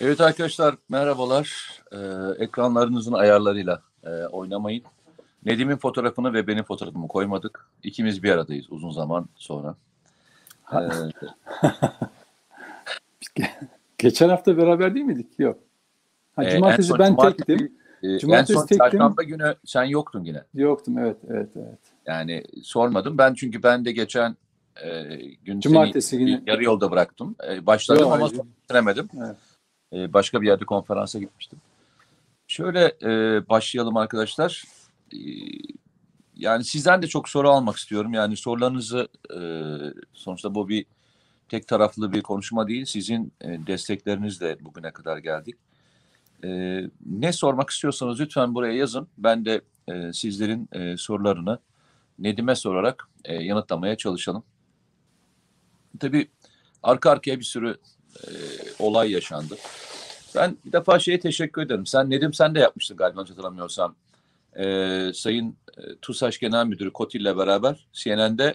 Evet arkadaşlar merhabalar. Ee, ekranlarınızın ayarlarıyla e, oynamayın. Nedim'in fotoğrafını ve benim fotoğrafımı koymadık. İkimiz bir aradayız uzun zaman sonra. Ee, Geçen hafta beraber değil miydik? Yok. Ha, e, cumartesi ben cumartesi- tektim. e, Cumartesi en son tektim. çarşamba günü sen yoktun yine. Yoktum evet evet evet. Yani sormadım. Ben çünkü ben de geçen e, gün Cumartesi seni günü. yarı yolda bıraktım. E, başladım Yok, ama bitiremedim. Evet. E, başka bir yerde konferansa gitmiştim. Şöyle e, başlayalım arkadaşlar. E, yani sizden de çok soru almak istiyorum. Yani sorularınızı e, sonuçta bu bir tek taraflı bir konuşma değil. Sizin e, desteklerinizle bugüne kadar geldik. E, ne sormak istiyorsanız lütfen buraya yazın. Ben de e, sizlerin e, sorularını Nedim'e sorarak e, yanıtlamaya çalışalım. Tabii arka arkaya bir sürü e, olay yaşandı. Ben bir defa şeye teşekkür ederim. Sen Nedim sen de yapmıştın galiba hatırlamıyorsam. Ee, Sayın e, TUSAŞ Genel Müdürü Kotil ile beraber CNN'de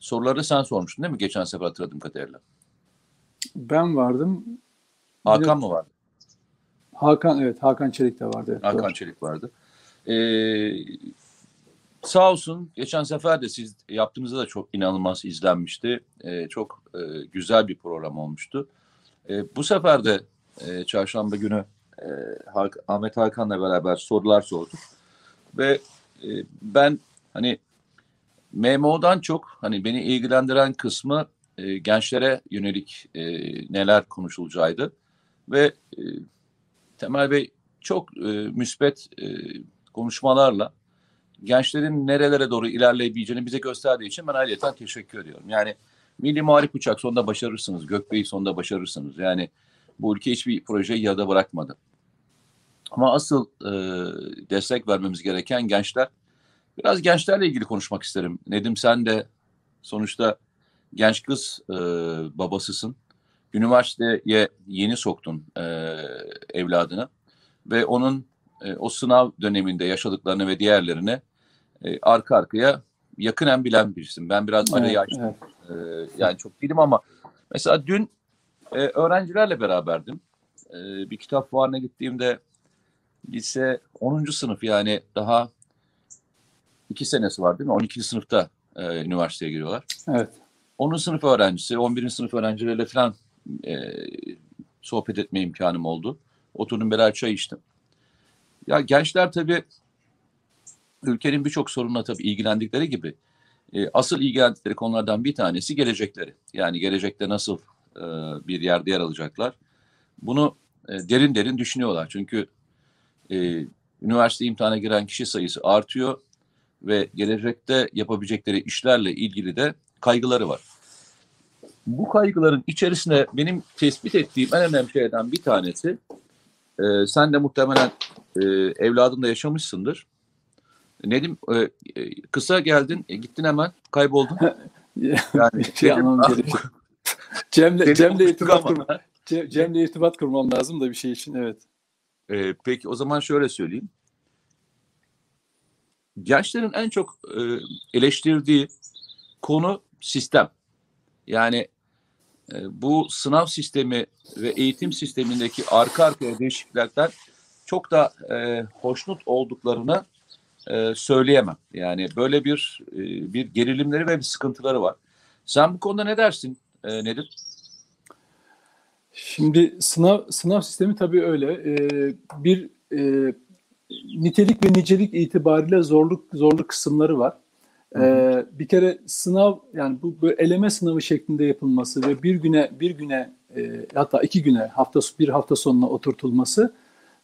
soruları sen sormuştun değil mi? Geçen sefer hatırladığım kadarıyla. Ben vardım. Hakan mı vardı? Hakan evet Hakan Çelik de vardı. Evet, Hakan doğru. Çelik vardı. Ee, sağ olsun geçen sefer de siz yaptığınızda da çok inanılmaz izlenmişti. Ee, çok e, güzel bir program olmuştu. Ee, bu sefer de e, çarşamba günü e, Hak- Ahmet Hakan'la beraber sorular sorduk. Ve e, ben hani MMO'dan çok hani beni ilgilendiren kısmı e, gençlere yönelik e, neler konuşulacağıydı. Ve e, Temel Bey çok e, müspet e, konuşmalarla gençlerin nerelere doğru ilerleyebileceğini bize gösterdiği için ben ayrıca teşekkür ediyorum. Yani Milli Muharip Uçak sonunda başarırsınız, Gökbey'i sonunda başarırsınız. Yani bu ülke hiçbir projeyi yarıda bırakmadı. Ama asıl e, destek vermemiz gereken gençler. Biraz gençlerle ilgili konuşmak isterim. Nedim sen de sonuçta genç kız e, babasısın. Üniversiteye yeni soktun e, evladını ve onun e, o sınav döneminde yaşadıklarını ve diğerlerini e, arka arkaya yakınen bilen birisin. Ben biraz Evet, açtım. evet. Ee, yani çok değilim ama mesela dün e, öğrencilerle beraberdim. E, bir kitap fuarına gittiğimde lise 10. sınıf yani daha iki senesi var değil mi? 12. sınıfta e, üniversiteye giriyorlar. Evet. 10. sınıf öğrencisi, 11. sınıf öğrencileriyle falan e, sohbet etme imkanım oldu. Oturdum beraber çay içtim. Ya gençler tabii ülkenin birçok sorunla tabii ilgilendikleri gibi e, asıl ilgilendikleri konulardan bir tanesi gelecekleri. Yani gelecekte nasıl e, bir yerde yer alacaklar. Bunu e, derin derin düşünüyorlar. Çünkü e, üniversite imtihana giren kişi sayısı artıyor ve gelecekte yapabilecekleri işlerle ilgili de kaygıları var. Bu kaygıların içerisinde benim tespit ettiğim en önemli şeylerden bir tanesi, e, sen de muhtemelen e, evladınla yaşamışsındır. Nedim e, kısa geldin, e, gittin hemen, kayboldun. Yani şey gerekiyor. Cem'le, Cem'le irtibat kurmam. Cem, Cem'le irtibat kurmam lazım da bir şey için evet. E, peki o zaman şöyle söyleyeyim. Gençlerin en çok e, eleştirdiği konu sistem. Yani e, bu sınav sistemi ve eğitim sistemindeki arka arkaya değişikliklerden çok da e, hoşnut olduklarını e, söyleyemem. Yani böyle bir e, bir gerilimleri ve bir sıkıntıları var. Sen bu konuda ne dersin e, Nedir? Şimdi sınav sınav sistemi tabii öyle. Ee, bir e, nitelik ve nicelik itibariyle zorluk zorluk kısımları var. Ee, bir kere sınav yani bu böyle eleme sınavı şeklinde yapılması ve bir güne bir güne e, hatta iki güne hafta bir hafta sonuna oturtulması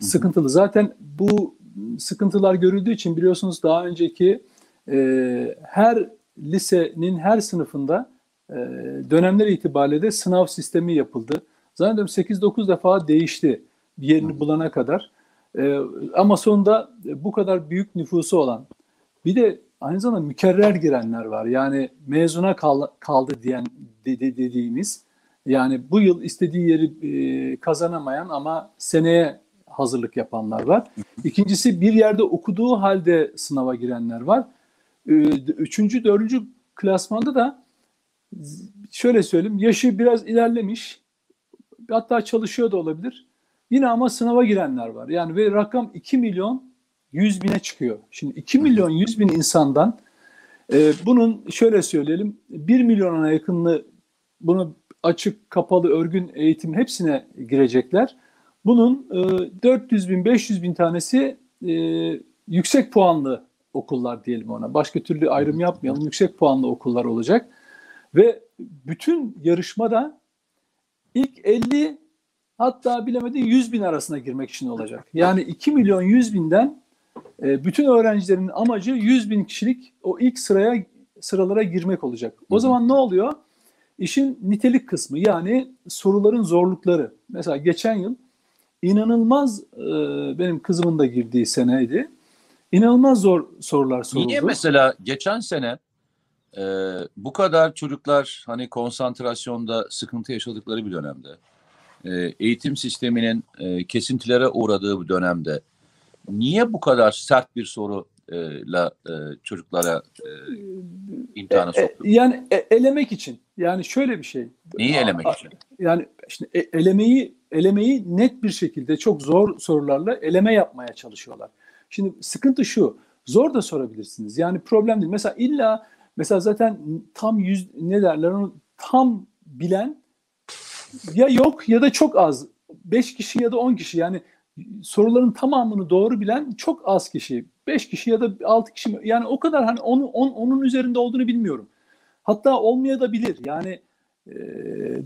sıkıntılı. Zaten bu sıkıntılar görüldüğü için biliyorsunuz daha önceki e, her lisenin her sınıfında e, dönemler itibariyle de sınav sistemi yapıldı. Zannediyorum 8-9 defa değişti yerini bulana kadar. E, ama sonunda bu kadar büyük nüfusu olan bir de aynı zamanda mükerrer girenler var. Yani mezuna kal, kaldı diyen de, de- dediğimiz yani bu yıl istediği yeri e, kazanamayan ama seneye hazırlık yapanlar var. İkincisi bir yerde okuduğu halde sınava girenler var. Ee, Üçüncü, dördüncü klasmanda da şöyle söyleyeyim yaşı biraz ilerlemiş hatta çalışıyor da olabilir. Yine ama sınava girenler var. Yani ve rakam 2 milyon 100 bine çıkıyor. Şimdi 2 milyon 100 bin insandan e, bunun şöyle söyleyelim 1 milyona yakınlığı bunu açık, kapalı, örgün eğitim hepsine girecekler. Bunun e, 400 bin, 500 bin tanesi e, yüksek puanlı okullar diyelim ona. Başka türlü ayrım yapmayalım. Yüksek puanlı okullar olacak. Ve bütün yarışmada ilk 50 hatta bilemedi 100 bin arasına girmek için olacak. Yani 2 milyon 100 binden e, bütün öğrencilerin amacı 100 bin kişilik o ilk sıraya sıralara girmek olacak. O zaman ne oluyor? İşin nitelik kısmı yani soruların zorlukları. Mesela geçen yıl inanılmaz e, benim kızımın da girdiği seneydi. İnanılmaz zor sorular soruldu. Niye mesela geçen sene e, bu kadar çocuklar hani konsantrasyonda sıkıntı yaşadıkları bir dönemde, e, eğitim sisteminin e, kesintilere uğradığı bir dönemde niye bu kadar sert bir soruyla e, çocuklara e, imtihana E, e, soktuk? yani e, elemek için. Yani şöyle bir şey. Neyi elemek A- için? Yani şimdi elemeyi elemeyi net bir şekilde çok zor sorularla eleme yapmaya çalışıyorlar. Şimdi sıkıntı şu. Zor da sorabilirsiniz. Yani problem değil. Mesela illa mesela zaten tam yüz ne derler onu tam bilen ya yok ya da çok az. 5 kişi ya da 10 kişi yani soruların tamamını doğru bilen çok az kişi. 5 kişi ya da 6 kişi yani o kadar hani onun on, onun üzerinde olduğunu bilmiyorum. Hatta olmaya. Yani e,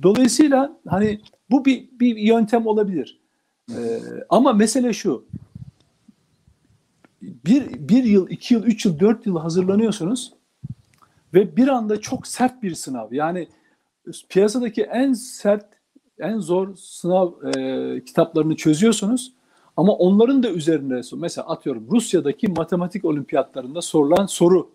dolayısıyla hani bu bir bir yöntem olabilir. E, ama mesele şu. Bir, bir yıl, iki yıl, üç yıl, dört yıl hazırlanıyorsunuz ve bir anda çok sert bir sınav. Yani piyasadaki en sert, en zor sınav e, kitaplarını çözüyorsunuz. Ama onların da üzerinde mesela atıyorum Rusya'daki matematik olimpiyatlarında sorulan soru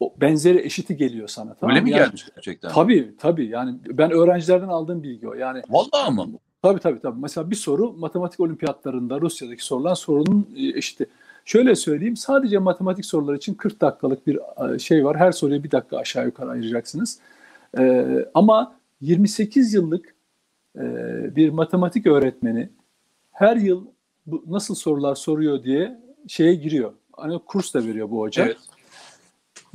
o benzeri eşiti geliyor sana. Tamam Öyle mi Yani- gelmiş gerçekten? Tabii tabii yani ben öğrencilerden aldığım bilgi o. Yani Vallahi mı? tabii tabii tabii. Mesela bir soru matematik olimpiyatlarında Rusya'daki sorulan sorunun e, eşiti. Şöyle söyleyeyim sadece matematik sorular için 40 dakikalık bir şey var. Her soruya bir dakika aşağı yukarı ayıracaksınız. Ee, ama 28 yıllık e, bir matematik öğretmeni her yıl bu nasıl sorular soruyor diye şeye giriyor. Hani kurs da veriyor bu hoca. Evet.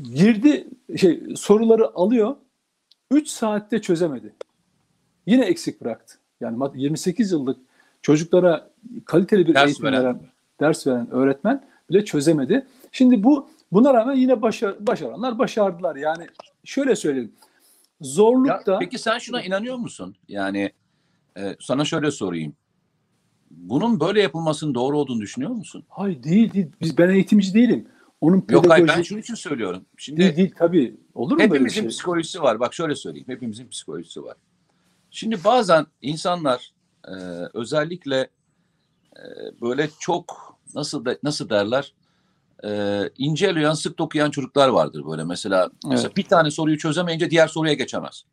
Girdi şey soruları alıyor. 3 saatte çözemedi. Yine eksik bıraktı. Yani mat- 28 yıllık çocuklara kaliteli bir Ders eğitim veren. veren, ders veren öğretmen bile çözemedi. Şimdi bu buna rağmen yine başar, başaranlar başardılar. Yani şöyle söyleyeyim. Ya, Zorlukta peki sen şuna inanıyor musun? Yani e, sana şöyle sorayım. Bunun böyle yapılmasının doğru olduğunu düşünüyor musun? hayır değil değil. Biz ben eğitimci değilim. Onun Yok pedagoji hayır ben şunun için söylüyorum. Şimdi değil değil tabii. Olur mu böyle hepimizin şey? psikolojisi var. Bak şöyle söyleyeyim. Hepimizin psikolojisi var. Şimdi bazen insanlar e, özellikle e, böyle çok nasıl de, nasıl derler e, ince eleyen sık dokuyan çocuklar vardır böyle mesela, mesela Evet. bir tane soruyu çözemeyince diğer soruya geçemez.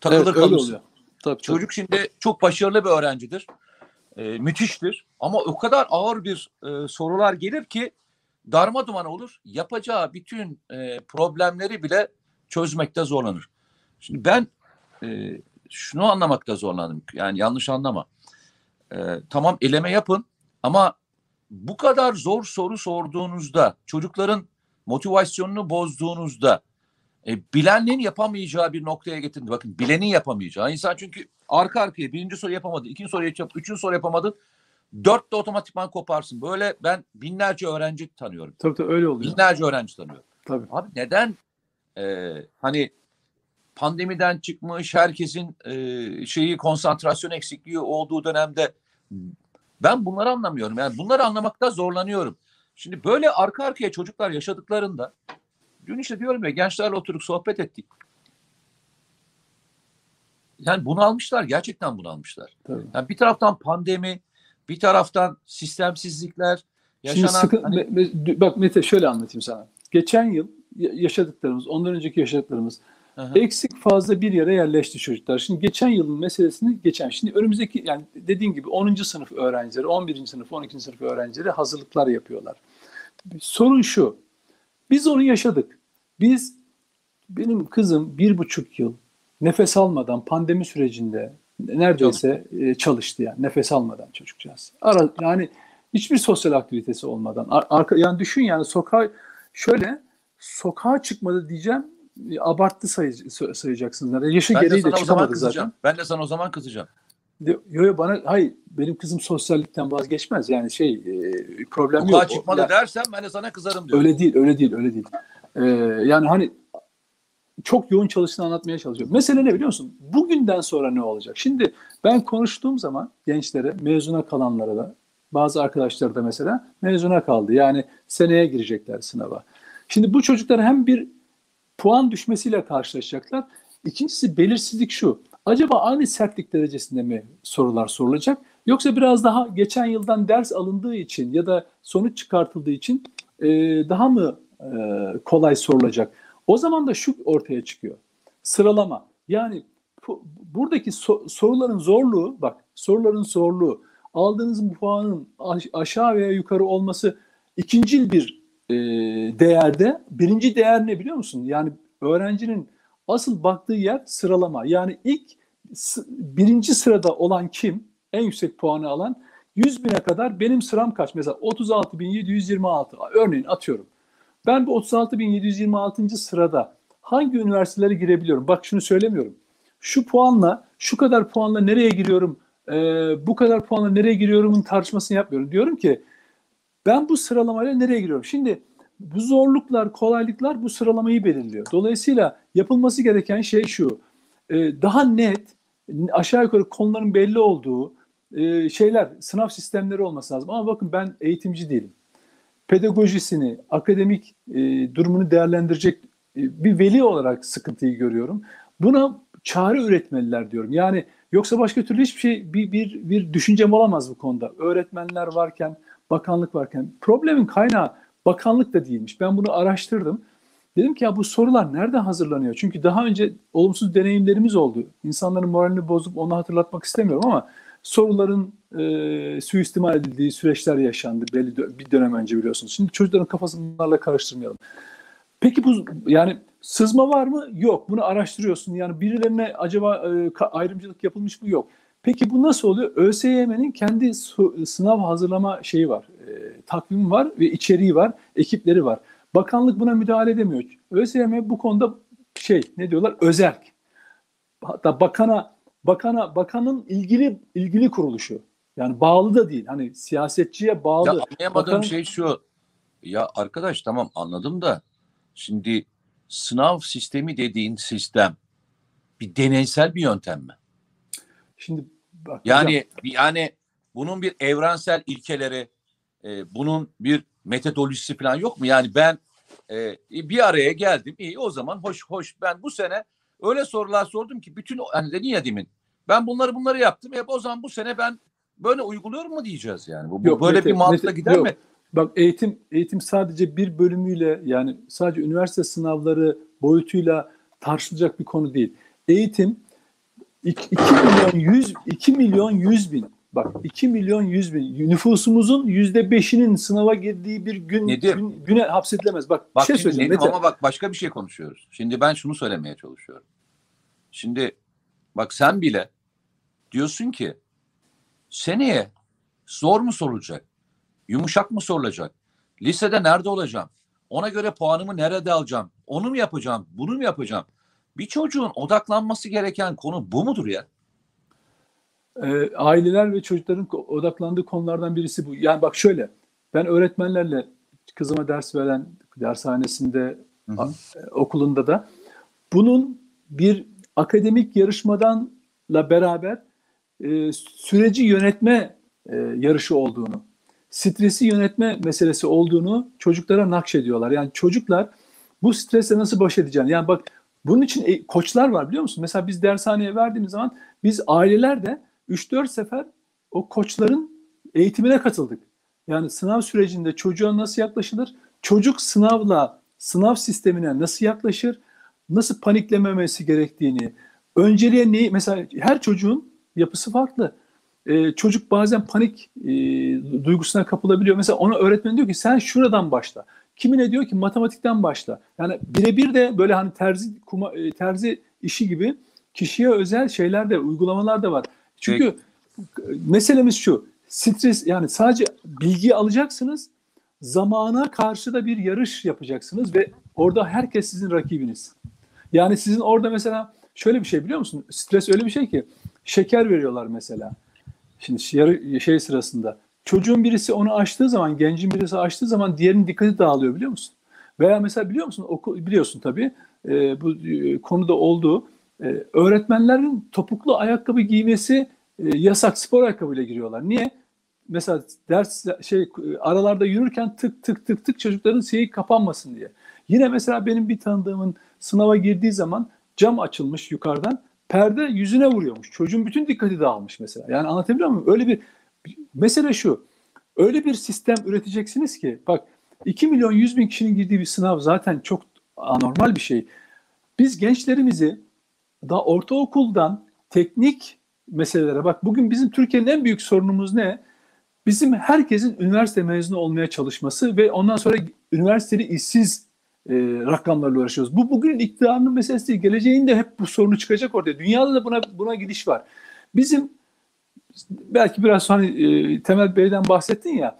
Takılır Evet, kalır. oluyor. Tabii, tabii. Çocuk şimdi çok başarılı bir öğrencidir. E, müthiştir. Ama o kadar ağır bir e, sorular gelir ki darma duman olur. Yapacağı bütün e, problemleri bile çözmekte zorlanır. Şimdi ben e, şunu anlamakta zorlandım. Yani yanlış anlama. E, tamam eleme yapın ama bu kadar zor soru sorduğunuzda çocukların motivasyonunu bozduğunuzda e, bilenin yapamayacağı bir noktaya getirdi. Bakın bilenin yapamayacağı. İnsan çünkü arka arkaya birinci soru yapamadı, ikinci soru yapamadı, üçüncü soru yapamadı. Dört de otomatikman koparsın. Böyle ben binlerce öğrenci tanıyorum. Tabii tabii öyle oluyor. Binlerce öğrenci tanıyorum. Tabii. Abi neden e, hani pandemiden çıkmış herkesin e, şeyi konsantrasyon eksikliği olduğu dönemde ben bunları anlamıyorum. Yani bunları anlamakta zorlanıyorum. Şimdi böyle arka arkaya çocuklar yaşadıklarında dün işte diyorum ya gençlerle oturup sohbet ettik. Yani bunu almışlar. Gerçekten bunu almışlar. tabii. Yani bir taraftan pandemi, bir taraftan sistemsizlikler, Şimdi yaşanan sıkı- hani- me- me- bak Mete şöyle anlatayım sana. Geçen yıl ya- yaşadıklarımız, ondan önceki yaşadıklarımız Hı. eksik fazla bir yere yerleşti çocuklar. Şimdi geçen yılın meselesini geçen, şimdi önümüzdeki yani dediğim gibi 10. sınıf öğrencileri, 11. sınıf, 12. sınıf öğrencileri hazırlıklar yapıyorlar. Sorun şu, biz onu yaşadık. Biz, benim kızım bir buçuk yıl nefes almadan pandemi sürecinde neredeyse e, çalıştı yani nefes almadan çocukcağız. Ara, yani hiçbir sosyal aktivitesi olmadan. Ar- arka, yani düşün yani sokağa şöyle sokağa çıkmadı diyeceğim abarttı sayı, sayacaksınız. Yani yaşı Ben de gereği de zaman çıkamadı zaten. Ben de sana o zaman kızacağım. De- Yo yo bana hayır benim kızım sosyallikten vazgeçmez. Yani şey e, problem yok. Sokağa O- çıkmadı ya- dersen ben de sana kızarım diyorum. Öyle değil, öyle değil, öyle değil. Ee, yani hani çok yoğun çalıştığını anlatmaya çalışıyorum. Mesele ne biliyor musun? Bugünden sonra ne olacak? Şimdi ben konuştuğum zaman gençlere, mezuna kalanlara da, bazı arkadaşlar da mesela mezuna kaldı. Yani seneye girecekler sınava. Şimdi bu çocuklar hem bir puan düşmesiyle karşılaşacaklar. İkincisi belirsizlik şu. Acaba aynı sertlik derecesinde mi sorular sorulacak? Yoksa biraz daha geçen yıldan ders alındığı için ya da sonuç çıkartıldığı için e, daha mı e, kolay sorulacak? O zaman da şu ortaya çıkıyor. Sıralama. Yani bu- buradaki so- soruların zorluğu, bak soruların zorluğu, aldığınız puanın aş- aşağı veya yukarı olması ikincil bir e, değerde. Birinci değer ne biliyor musun? Yani öğrencinin asıl baktığı yer sıralama. Yani ilk birinci sırada olan kim? En yüksek puanı alan 100 bine kadar benim sıram kaç? Mesela 36.726 örneğin atıyorum. Ben bu 36.726. sırada hangi üniversitelere girebiliyorum? Bak şunu söylemiyorum. Şu puanla, şu kadar puanla nereye giriyorum, e, bu kadar puanla nereye giriyorumun tartışmasını yapmıyorum. Diyorum ki ben bu sıralamayla nereye giriyorum? Şimdi bu zorluklar, kolaylıklar bu sıralamayı belirliyor. Dolayısıyla yapılması gereken şey şu. e, daha net, aşağı yukarı konuların belli olduğu e, şeyler, sınav sistemleri olması lazım. Ama bakın ben eğitimci değilim pedagojisini, akademik e, durumunu değerlendirecek e, bir veli olarak sıkıntıyı görüyorum. Buna çare üretmeliler diyorum. Yani yoksa başka türlü hiçbir şey bir bir bir düşüncem olamaz bu konuda. Öğretmenler varken, bakanlık varken problemin kaynağı bakanlık da değilmiş. Ben bunu araştırdım. Dedim ki ya bu sorular nereden hazırlanıyor? Çünkü daha önce olumsuz deneyimlerimiz oldu. İnsanların moralini bozup onu hatırlatmak istemiyorum ama soruların e, suistimal edildiği süreçler yaşandı belli dö- bir dönem önce biliyorsunuz. Şimdi çocukların kafasını bunlarla karıştırmayalım. Peki bu yani sızma var mı? Yok. Bunu araştırıyorsun. Yani birilerine acaba e, ayrımcılık yapılmış mı? Yok. Peki bu nasıl oluyor? ÖSYM'nin kendi sınav hazırlama şeyi var. E, takvimi var ve içeriği var, ekipleri var. Bakanlık buna müdahale edemiyor. ÖSYM bu konuda şey ne diyorlar? Özerk. Hatta bakana bakana bakanın ilgili ilgili kuruluşu. Yani bağlı da değil. Hani siyasetçiye bağlı. Ya anlayamadığım Bakan- şey şu. Ya arkadaş tamam anladım da şimdi sınav sistemi dediğin sistem bir deneysel bir yöntem mi? Şimdi bak, Yani yani bunun bir evrensel ilkeleri, e, bunun bir metodolojisi falan yok mu? Yani ben e, bir araya geldim. İyi o zaman hoş hoş ben bu sene öyle sorular sordum ki bütün hani dedin ya demin. Ben bunları bunları yaptım. Hep o zaman bu sene ben böyle uyguluyorum mu diyeceğiz yani? Bu, Yok, böyle Mete, bir mantıkla Mete, gider yok. mi? Bak eğitim eğitim sadece bir bölümüyle yani sadece üniversite sınavları boyutuyla tartışılacak bir konu değil. Eğitim 2 milyon 100 2 milyon 100 bin bak 2 milyon 100 bin nüfusumuzun yüzde beşinin sınava girdiği bir gün, Nedir? gün güne hapsedilemez. Bak, bir Bak şey şimdi söyleyeceğim Nedim, ama bak başka bir şey konuşuyoruz. Şimdi ben şunu söylemeye çalışıyorum. Şimdi bak sen bile diyorsun ki seneye zor mu sorulacak? Yumuşak mı sorulacak? Lisede nerede olacağım? Ona göre puanımı nerede alacağım? Onu mu yapacağım? Bunu mu yapacağım? Bir çocuğun odaklanması gereken konu bu mudur ya? Ee, aileler ve çocukların odaklandığı konulardan birisi bu. Yani bak şöyle, ben öğretmenlerle kızıma ders veren dershanesinde, Hı hı. okulunda da bunun bir akademik yarışmadanla beraber e, süreci yönetme e, yarışı olduğunu, stresi yönetme meselesi olduğunu çocuklara nakşediyorlar. Yani çocuklar bu stresle nasıl baş edeceğini, yani bak bunun için e, koçlar var biliyor musun? Mesela biz dershaneye verdiğimiz zaman biz aileler de 3-4 sefer o koçların eğitimine katıldık. Yani sınav sürecinde çocuğa nasıl yaklaşılır? Çocuk sınavla, sınav sistemine nasıl yaklaşır? Nasıl paniklememesi gerektiğini, önceliğe neyi, mesela her çocuğun yapısı farklı. Ee, çocuk bazen panik e, duygusuna kapılabiliyor. Mesela ona öğretmen diyor ki sen şuradan başla. Kimine diyor ki matematikten başla. Yani birebir de böyle hani terzi kuma, e, terzi işi gibi kişiye özel şeyler de uygulamalar da var. Çünkü meselemiz şu. Stres yani sadece bilgi alacaksınız. Zamana karşı da bir yarış yapacaksınız ve orada herkes sizin rakibiniz. Yani sizin orada mesela şöyle bir şey biliyor musun? Stres öyle bir şey ki şeker veriyorlar mesela. Şimdi yarı şey sırasında çocuğun birisi onu açtığı zaman, gencin birisi açtığı zaman diğerinin dikkati dağılıyor biliyor musun? Veya mesela biliyor musun? Oku, biliyorsun tabii. E, bu e, konuda olduğu e, öğretmenlerin topuklu ayakkabı giymesi e, yasak spor ayakkabıyla giriyorlar. Niye? Mesela ders şey aralarda yürürken tık tık tık tık çocukların şeyi kapanmasın diye. Yine mesela benim bir tanıdığımın sınava girdiği zaman cam açılmış yukarıdan perde yüzüne vuruyormuş. Çocuğun bütün dikkati dağılmış mesela. Yani anlatabiliyor muyum? Öyle bir mesele şu. Öyle bir sistem üreteceksiniz ki bak 2 milyon 100 bin kişinin girdiği bir sınav zaten çok anormal bir şey. Biz gençlerimizi daha ortaokuldan teknik meselelere bak bugün bizim Türkiye'nin en büyük sorunumuz ne? Bizim herkesin üniversite mezunu olmaya çalışması ve ondan sonra üniversiteli işsiz e, rakamlarla uğraşıyoruz. Bu bugün iktidarının meselesi değil. Geleceğinde hep bu sorunu çıkacak ortaya. Dünyada da buna buna gidiş var. Bizim belki biraz sonra e, Temel Bey'den bahsettin ya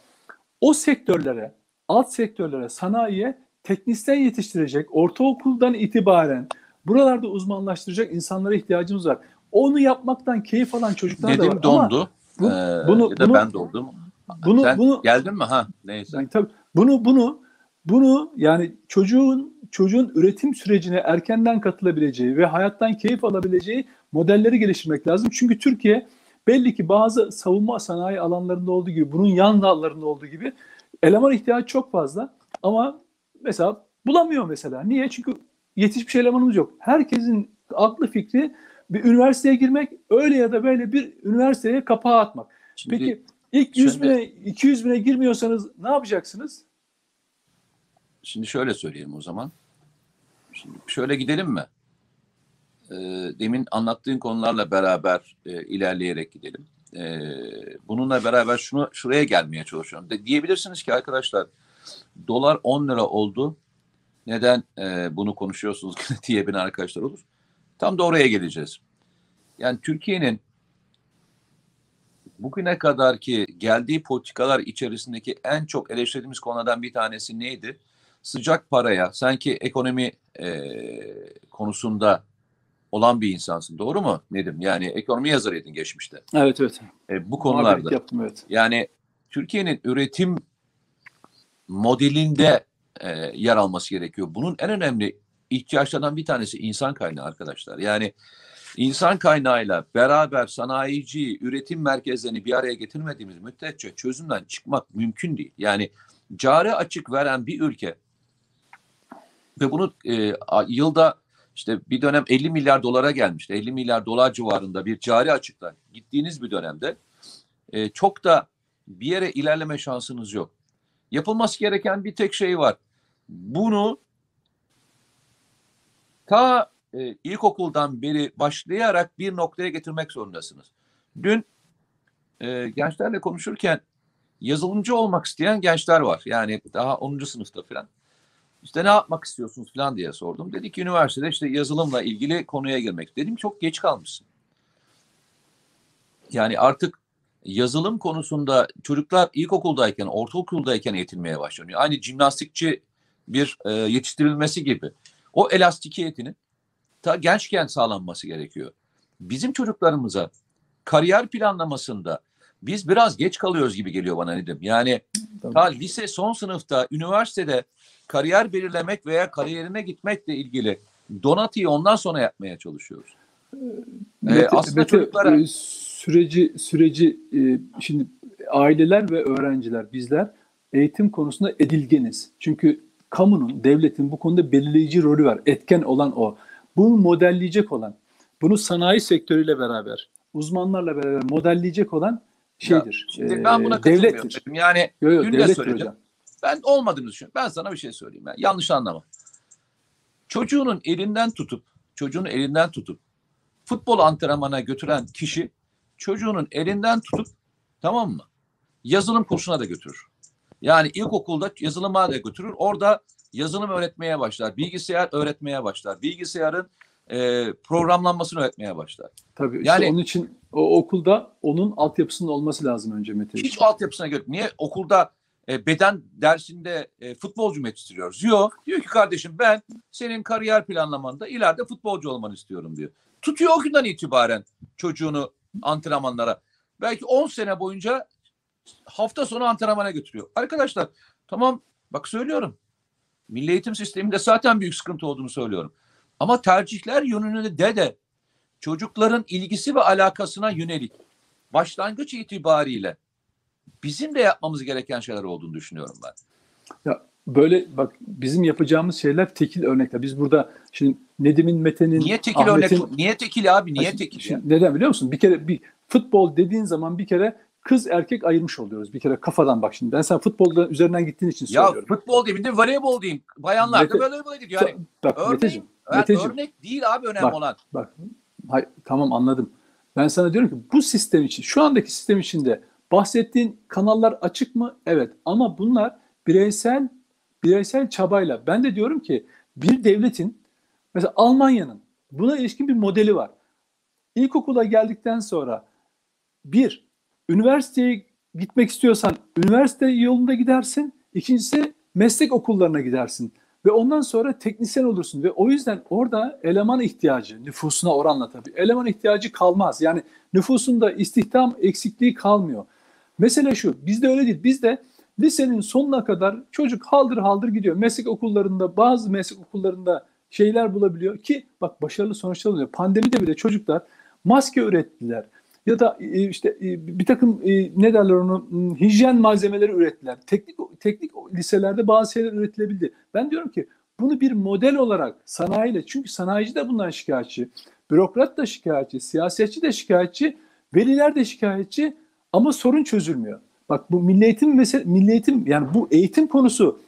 o sektörlere, alt sektörlere, sanayiye teknisyen yetiştirecek, ortaokuldan itibaren buralarda uzmanlaştıracak insanlara ihtiyacımız var. Onu yapmaktan keyif alan çocuklar Dedim da var. dondu. Ama bu, ee, bunu, ya da bunu, ben doldum. bunu, Sen bunu, geldin mi? Ha neyse. yani tabii bunu bunu bunu yani çocuğun çocuğun üretim sürecine erkenden katılabileceği ve hayattan keyif alabileceği modelleri geliştirmek lazım. Çünkü Türkiye belli ki bazı savunma sanayi alanlarında olduğu gibi bunun yan dallarında olduğu gibi eleman ihtiyacı çok fazla ama mesela bulamıyor mesela. Niye? Çünkü yetişmiş elemanımız yok. Herkesin aklı fikri bir üniversiteye girmek, öyle ya da böyle bir üniversiteye kapağı atmak. Şimdi, Peki ilk 100 şöyle- bine, 200 bine girmiyorsanız ne yapacaksınız? Şimdi şöyle söyleyeyim o zaman. Şimdi şöyle gidelim mi? Ee, demin anlattığın konularla beraber e, ilerleyerek gidelim. Ee, bununla beraber şunu şuraya gelmeye çalışıyorum. De, diyebilirsiniz ki arkadaşlar dolar 10 lira oldu. Neden e, bunu konuşuyorsunuz diyebilen arkadaşlar olur. Tam da oraya geleceğiz. Yani Türkiye'nin bugüne kadar ki geldiği politikalar içerisindeki en çok eleştirdiğimiz konulardan bir tanesi neydi? Sıcak paraya, sanki ekonomi e, konusunda olan bir insansın. Doğru mu Nedim? Yani ekonomi yazarıydın geçmişte. Evet evet. E, bu konularda. yaptım evet. Yani Türkiye'nin üretim modelinde e, yer alması gerekiyor. Bunun en önemli ihtiyaçlardan bir tanesi insan kaynağı arkadaşlar. Yani insan kaynağıyla beraber sanayici, üretim merkezlerini bir araya getirmediğimiz müddetçe çözümden çıkmak mümkün değil. Yani cari açık veren bir ülke ve bunu e, yılda işte bir dönem 50 milyar dolara gelmişti. 50 milyar dolar civarında bir cari açıkla gittiğiniz bir dönemde e, çok da bir yere ilerleme şansınız yok. Yapılması gereken bir tek şey var. Bunu ta e, ilkokuldan beri başlayarak bir noktaya getirmek zorundasınız. Dün e, gençlerle konuşurken yazılımcı olmak isteyen gençler var. Yani daha 10. sınıfta falan. İşte ne yapmak istiyorsunuz falan diye sordum. Dedi ki üniversitede işte yazılımla ilgili konuya girmek. Dedim çok geç kalmışsın. Yani artık yazılım konusunda çocuklar ilkokuldayken, ortaokuldayken eğitilmeye başlanıyor. Aynı jimnastikçi bir e, yetiştirilmesi gibi. O elastikiyetinin ta gençken sağlanması gerekiyor. Bizim çocuklarımıza kariyer planlamasında biz biraz geç kalıyoruz gibi geliyor bana Nedim. Yani Tabii. ta lise son sınıfta, üniversitede kariyer belirlemek veya kariyerine gitmekle ilgili donatıyı ondan sonra yapmaya çalışıyoruz. Mete- aslında Mete, çocuklara- e, süreci süreci e, şimdi aileler ve öğrenciler bizler eğitim konusunda edilgeniz. Çünkü kamunun, devletin bu konuda belirleyici rolü var. Etken olan o. Bunu modelleyecek olan, bunu sanayi sektörüyle beraber, uzmanlarla beraber modelleyecek olan şeydir. Ya, şimdi e, ben buna katılmıyorum. devlettir. Yani Yo, yo, Dün de söyledim. hocam. Ben olmadığını düşünüyorum. Ben sana bir şey söyleyeyim. Ben. Yanlış anlama. Çocuğunun elinden tutup, çocuğun elinden tutup futbol antrenmana götüren kişi çocuğunun elinden tutup tamam mı? Yazılım kursuna da götürür. Yani ilkokulda yazılıma da götürür. Orada yazılım öğretmeye başlar. Bilgisayar öğretmeye başlar. Bilgisayarın e, programlanmasını öğretmeye başlar. Tabii. Yani- Yani onun için o okulda onun altyapısının olması lazım önce Mete. Hiç altyapısına göre. Niye okulda e, beden dersinde e, futbolcu mu yetiştiriyoruz? Yok. Diyor ki kardeşim ben senin kariyer planlamanda ileride futbolcu olmanı istiyorum diyor. Tutuyor o günden itibaren çocuğunu antrenmanlara. Belki 10 sene boyunca hafta sonu antrenmana götürüyor. Arkadaşlar tamam bak söylüyorum. Milli eğitim sisteminde zaten büyük sıkıntı olduğunu söylüyorum. Ama tercihler yönünde de de çocukların ilgisi ve alakasına yönelik başlangıç itibariyle bizim de yapmamız gereken şeyler olduğunu düşünüyorum ben. Ya böyle bak bizim yapacağımız şeyler tekil örnekler. Biz burada şimdi Nedim'in, Mete'nin, Niye tekil örnek? Niye tekil abi? Niye tekil? ya? şimdi neden biliyor musun? Bir kere bir futbol dediğin zaman bir kere kız erkek ayırmış oluyoruz. Bir kere kafadan bak şimdi. Ben sen futbolda üzerinden gittiğin için Ya söylüyorum. futbol diyeyim, de voleybol diyeyim. Bayanlar da Mete- voleybol ediyor. Yani bak örneğin, Meteciğim, evet, Meteciğim. örnek değil abi önemli Bak. olan. Bak, hay, tamam anladım. Ben sana diyorum ki bu sistem için, şu andaki sistem içinde bahsettiğin kanallar açık mı? Evet. Ama bunlar bireysel bireysel çabayla. Ben de diyorum ki bir devletin, mesela Almanya'nın buna ilişkin bir modeli var. İlkokula geldikten sonra bir, üniversiteye gitmek istiyorsan üniversite yolunda gidersin. İkincisi meslek okullarına gidersin. Ve ondan sonra teknisyen olursun. Ve o yüzden orada eleman ihtiyacı, nüfusuna oranla tabii, eleman ihtiyacı kalmaz. Yani nüfusunda istihdam eksikliği kalmıyor. Mesele şu, bizde öyle değil. Bizde lisenin sonuna kadar çocuk haldır haldır gidiyor. Meslek okullarında, bazı meslek okullarında şeyler bulabiliyor ki bak başarılı sonuçlar oluyor. Pandemide bile çocuklar maske ürettiler. Ya da e, işte e, bir takım e, ne derler onu m, hijyen malzemeleri ürettiler. Teknik teknik liselerde bazı şeyler üretilebildi. Ben diyorum ki bunu bir model olarak sanayiyle çünkü sanayici de bundan şikayetçi, bürokrat da şikayetçi, siyasetçi de şikayetçi, veliler de şikayetçi ama sorun çözülmüyor. Bak bu milli eğitim mesela milli eğitim yani bu eğitim konusu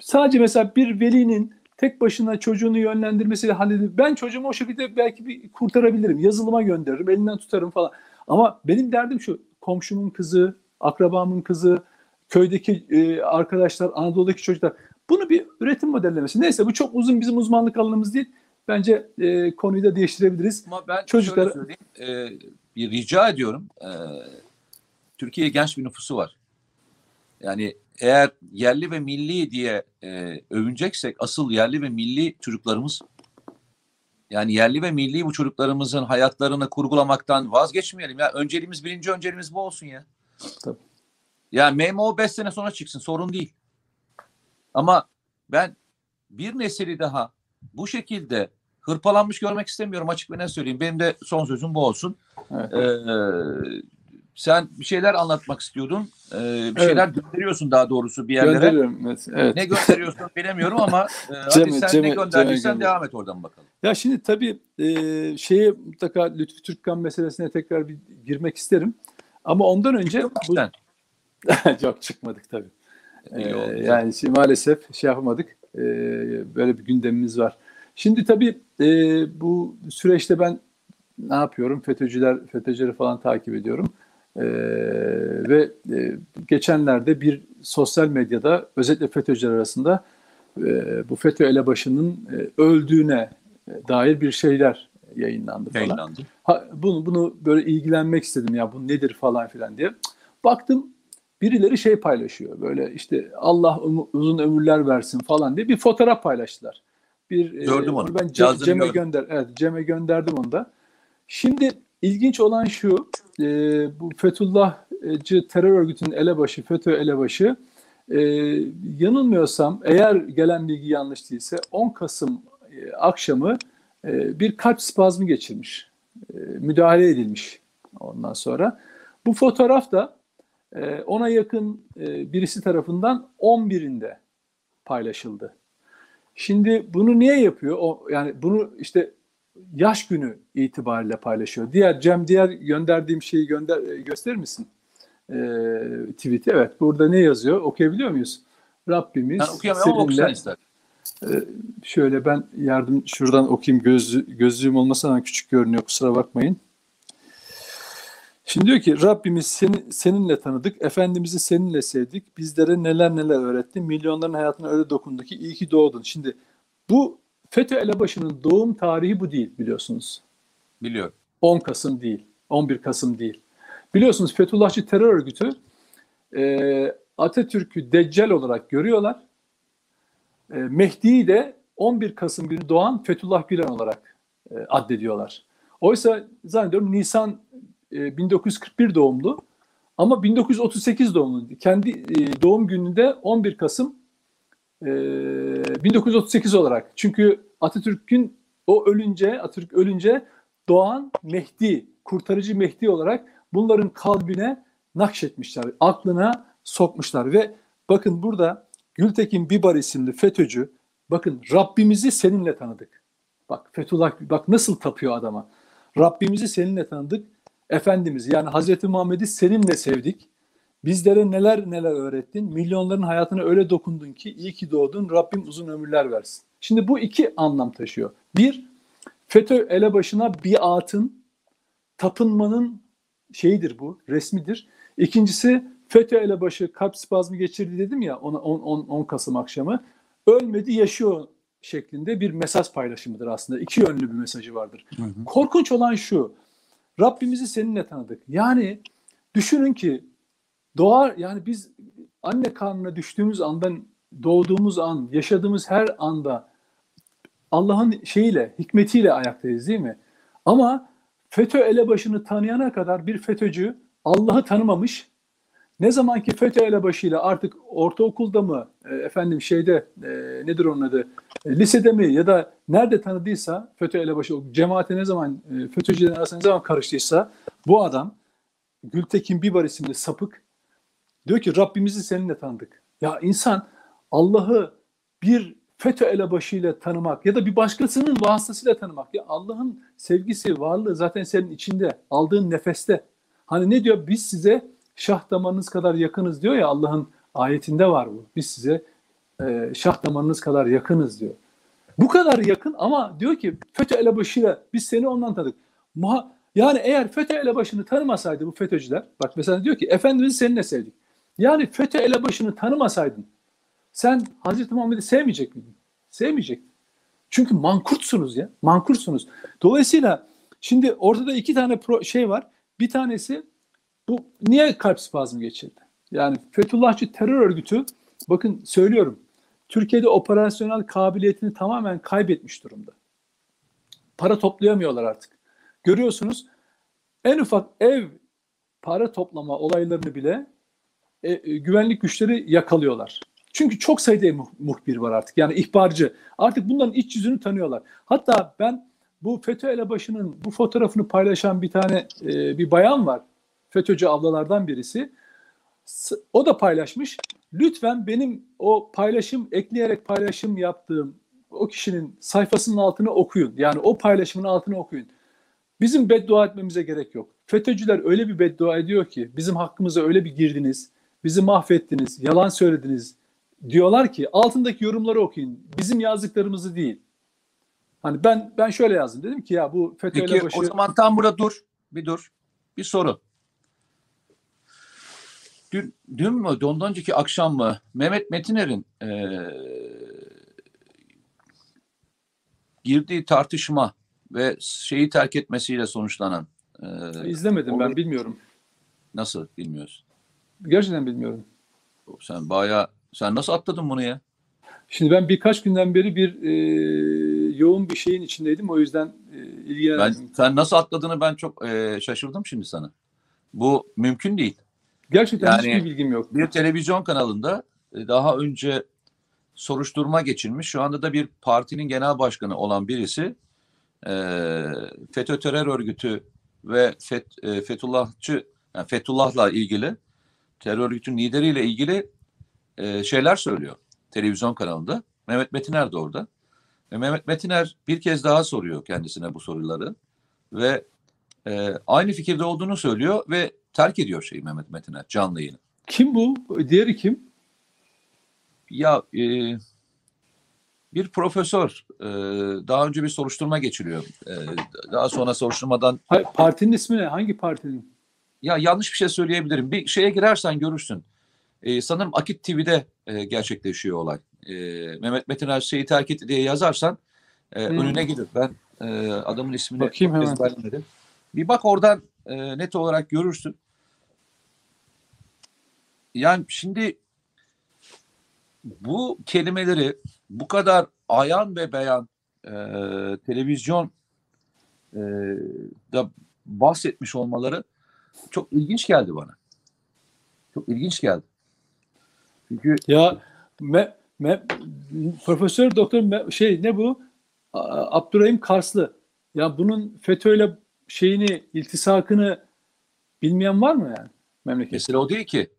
sadece mesela bir velinin tek başına çocuğunu yönlendirmesiyle halledilir. Ben çocuğumu o şekilde belki bir kurtarabilirim. Yazılıma gönderirim, elinden tutarım falan. Ama benim derdim şu, komşumun kızı, akrabamın kızı, köydeki e, arkadaşlar, Anadolu'daki çocuklar. Bunu bir üretim modellemesi. Neyse bu çok uzun bizim uzmanlık alanımız değil. Bence e, konuyu da değiştirebiliriz. Ama ben Çocuklara- şöyle söyleyeyim. e, bir rica ediyorum. E, Türkiye genç bir nüfusu var. Yani eğer yerli ve milli diye e, övüneceksek asıl yerli ve milli çocuklarımız yani yerli ve milli bu çocuklarımızın hayatlarını kurgulamaktan vazgeçmeyelim. Ya önceliğimiz birinci önceliğimiz bu olsun ya. Tabii. Yani MMO 5 sene sonra çıksın sorun değil. Ama ben bir nesili daha bu şekilde hırpalanmış görmek istemiyorum açık ve ne söyleyeyim. Benim de son sözüm bu olsun. Evet. Ee, sen bir şeyler anlatmak istiyordun. Ee, bir Evet. şeyler gönderiyorsun daha doğrusu bir yerlere. Gönderiyorum. Evet. evet. Ne gönderiyorsun bilemiyorum ama e, hadi sen Cem'e- ne gönderdiysen gönder. devam et oradan bakalım. Ya şimdi tabii e, şeye mutlaka Lütfü Türkkan meselesine tekrar bir girmek isterim. Ama ondan önce bu, yok çıkmadık tabii. Ee, yani şey, maalesef şey yapamadık. Ee, böyle bir gündemimiz var. Şimdi tabii e, bu süreçte ben ne yapıyorum? FETÖ'cüler, FETÖ'cüleri falan takip ediyorum. Ee, ve e, geçenlerde bir sosyal medyada özellikle FETÖ'cüler arasında e, bu FETÖ elebaşının e, öldüğüne dair bir şeyler yayınlandı falan. Yayınlandı. Ha, bunu bunu böyle ilgilenmek istedim ya bu nedir falan filan diye. Baktım birileri şey paylaşıyor böyle işte Allah uzun ömürler versin falan diye bir fotoğraf paylaştılar. Bir e, Gördüm onu. Ben Cem'e gönder evet Cem'e gönderdim onu da. Şimdi ilginç olan şu e, bu Fethullahçı terör örgütünün elebaşı FETÖ elebaşı e, yanılmıyorsam eğer gelen bilgi yanlış değilse 10 Kasım e, akşamı e, bir kalp spazmı geçirmiş. E, müdahale edilmiş ondan sonra. Bu fotoğraf da e, ona yakın e, birisi tarafından 11'inde paylaşıldı. Şimdi bunu niye yapıyor? O yani bunu işte yaş günü itibariyle paylaşıyor. Diğer Cem diğer gönderdiğim şeyi gönder e, gösterir misin? E, tweet'i evet. Burada ne yazıyor? Okuyabiliyor muyuz? Rabbimiz Ben okuyamıyorum seninle- ister. Şöyle ben yardım şuradan okuyayım gözlü, gözlüğüm olmasa küçük görünüyor kusura bakmayın. Şimdi diyor ki Rabbimiz seni, seninle tanıdık, Efendimiz'i seninle sevdik, bizlere neler neler öğrettin, milyonların hayatına öyle dokundu ki iyi ki doğdun. Şimdi bu FETÖ elebaşının doğum tarihi bu değil biliyorsunuz. Biliyorum. 10 Kasım değil, 11 Kasım değil. Biliyorsunuz Fethullahçı terör örgütü e, Atatürk'ü Deccal olarak görüyorlar. E, Mehdi'yi de 11 Kasım günü doğan Fethullah Gülen olarak e, addediyorlar. Oysa zannediyorum Nisan e, 1941 doğumlu ama 1938 doğumlu. Kendi e, doğum gününde 11 Kasım e, 1938 olarak. Çünkü Atatürk'ün o ölünce, Atatürk ölünce doğan Mehdi, kurtarıcı Mehdi olarak bunların kalbine nakşetmişler, aklına sokmuşlar ve bakın burada Gültekin Bibar isimli FETÖ'cü bakın Rabbimizi seninle tanıdık. Bak Fethullah bak nasıl tapıyor adama. Rabbimizi seninle tanıdık. Efendimiz yani Hazreti Muhammed'i seninle sevdik. Bizlere neler neler öğrettin. Milyonların hayatına öyle dokundun ki iyi ki doğdun. Rabbim uzun ömürler versin. Şimdi bu iki anlam taşıyor. Bir, FETÖ elebaşına biatın, tapınmanın şeyidir bu, resmidir. İkincisi FETÖ elebaşı kalp spazmı geçirdi dedim ya 10, 10, 10 Kasım akşamı. Ölmedi yaşıyor şeklinde bir mesaj paylaşımıdır aslında. İki yönlü bir mesajı vardır. Hı hı. Korkunç olan şu. Rabbimizi seninle tanıdık. Yani düşünün ki doğar yani biz anne karnına düştüğümüz andan doğduğumuz an, yaşadığımız her anda Allah'ın şeyiyle, hikmetiyle ayaktayız değil mi? Ama FETÖ elebaşını tanıyana kadar bir FETÖ'cü Allah'ı tanımamış. Ne zaman ki FETÖ elebaşıyla artık ortaokulda mı, e, efendim şeyde e, nedir onun adı, e, lisede mi ya da nerede tanıdıysa FETÖ elebaşı, cemaate ne zaman, e, FETÖ'cülerin arasında ne zaman karıştıysa bu adam Gültekin Bibar isimli sapık diyor ki Rabbimizi seninle tanıdık. Ya insan Allah'ı bir FETÖ elebaşıyla tanımak ya da bir başkasının vasıtasıyla tanımak. Ya Allah'ın sevgisi, varlığı zaten senin içinde, aldığın nefeste. Hani ne diyor? Biz size şah damarınız kadar yakınız diyor ya Allah'ın ayetinde var bu. Biz size e, şah damarınız kadar yakınız diyor. Bu kadar yakın ama diyor ki FETÖ elebaşıyla biz seni ondan tanıdık. Muha yani eğer FETÖ elebaşını tanımasaydı bu FETÖ'cüler, bak mesela diyor ki Efendimiz'i seninle sevdik. Yani FETÖ elebaşını tanımasaydın sen Hazreti Muhammed'i sevmeyecek miydin? Sevmeyecektin. Çünkü mankurtsunuz ya. Mankursunuz. Dolayısıyla şimdi ortada iki tane pro şey var. Bir tanesi bu niye kalp spazmı geçirdi? Yani Fethullahçı terör örgütü bakın söylüyorum. Türkiye'de operasyonel kabiliyetini tamamen kaybetmiş durumda. Para toplayamıyorlar artık. Görüyorsunuz en ufak ev para toplama olaylarını bile e, e, güvenlik güçleri yakalıyorlar. Çünkü çok sayıda muh- muhbir var artık. Yani ihbarcı. Artık bunların iç yüzünü tanıyorlar. Hatta ben bu FETÖ elebaşının bu fotoğrafını paylaşan bir tane e, bir bayan var. FETÖ'cü ablalardan birisi. O da paylaşmış. Lütfen benim o paylaşım ekleyerek paylaşım yaptığım o kişinin sayfasının altını okuyun. Yani o paylaşımın altını okuyun. Bizim beddua etmemize gerek yok. FETÖ'cüler öyle bir beddua ediyor ki bizim hakkımıza öyle bir girdiniz, bizi mahvettiniz, yalan söylediniz diyorlar ki altındaki yorumları okuyun. Bizim yazdıklarımızı değil. Hani ben ben şöyle yazdım. Dedim ki ya bu FETÖ Peki elebaşı o zaman tam burada dur. Bir dur. Bir soru. Dün, dün mü, ondan önceki akşam mı Mehmet Metiner'in eee, girdiği tartışma ve şeyi terk etmesiyle sonuçlanan eee, izlemedim ben Olayı- bilmiyorum. nasıl bilmiyoruz. Gerçekten bilmiyorum. Sen bayağı sen nasıl atladın bunu ya? Şimdi ben birkaç günden beri bir e, yoğun bir şeyin içindeydim. O yüzden e, Ben ilgilenmedim. sen nasıl atladığını ben çok eee, şaşırdım şimdi sana. Bu mümkün değil. Gerçekten Yani- hiçbir bilgim yok. bir televizyon kanalında e, daha önce soruşturma geçilmiş. Şu anda da bir partinin genel başkanı olan birisi e, FETÖ terör örgütü ve FET, e, Fethullahçı yani Fethullah'la ilgili terör örgütünün lideriyle ilgili e, şeyler söylüyor televizyon kanalında. Mehmet Metiner de orada. Ve Mehmet Metiner bir kez daha soruyor kendisine bu soruları ve e, aynı fikirde olduğunu söylüyor ve terk ediyor şeyi Mehmet Metiner canlı yayını. Kim bu? Diğeri kim? Ya e, bir profesör e, daha önce bir soruşturma geçiriyor. E, daha sonra soruşturmadan Hayır, partinin ismi ne? Hangi partinin? Ya yanlış bir şey söyleyebilirim. Bir şeye girersen görürsün. E, sanırım Akit TV'de e, gerçekleşiyor olay. E, Mehmet Metiner şeyi terk etti diye yazarsan E, Hmm. Önüne gidip ben e, adamın ismini Bakayım hemen. Bir bak oradan e, net olarak görürsün. Yani şimdi bu kelimeleri bu kadar ayan ve beyan e, televizyon e, da bahsetmiş olmaları çok ilginç geldi bana. Çok ilginç geldi. Çünkü Ya me, me, Profesör Doktor me- şey ne bu? Abdurrahim Karslı. Ya bunun FETÖ'yle şeyini, iltisakını bilmeyen var mı yani memleket? mesele o değil ki.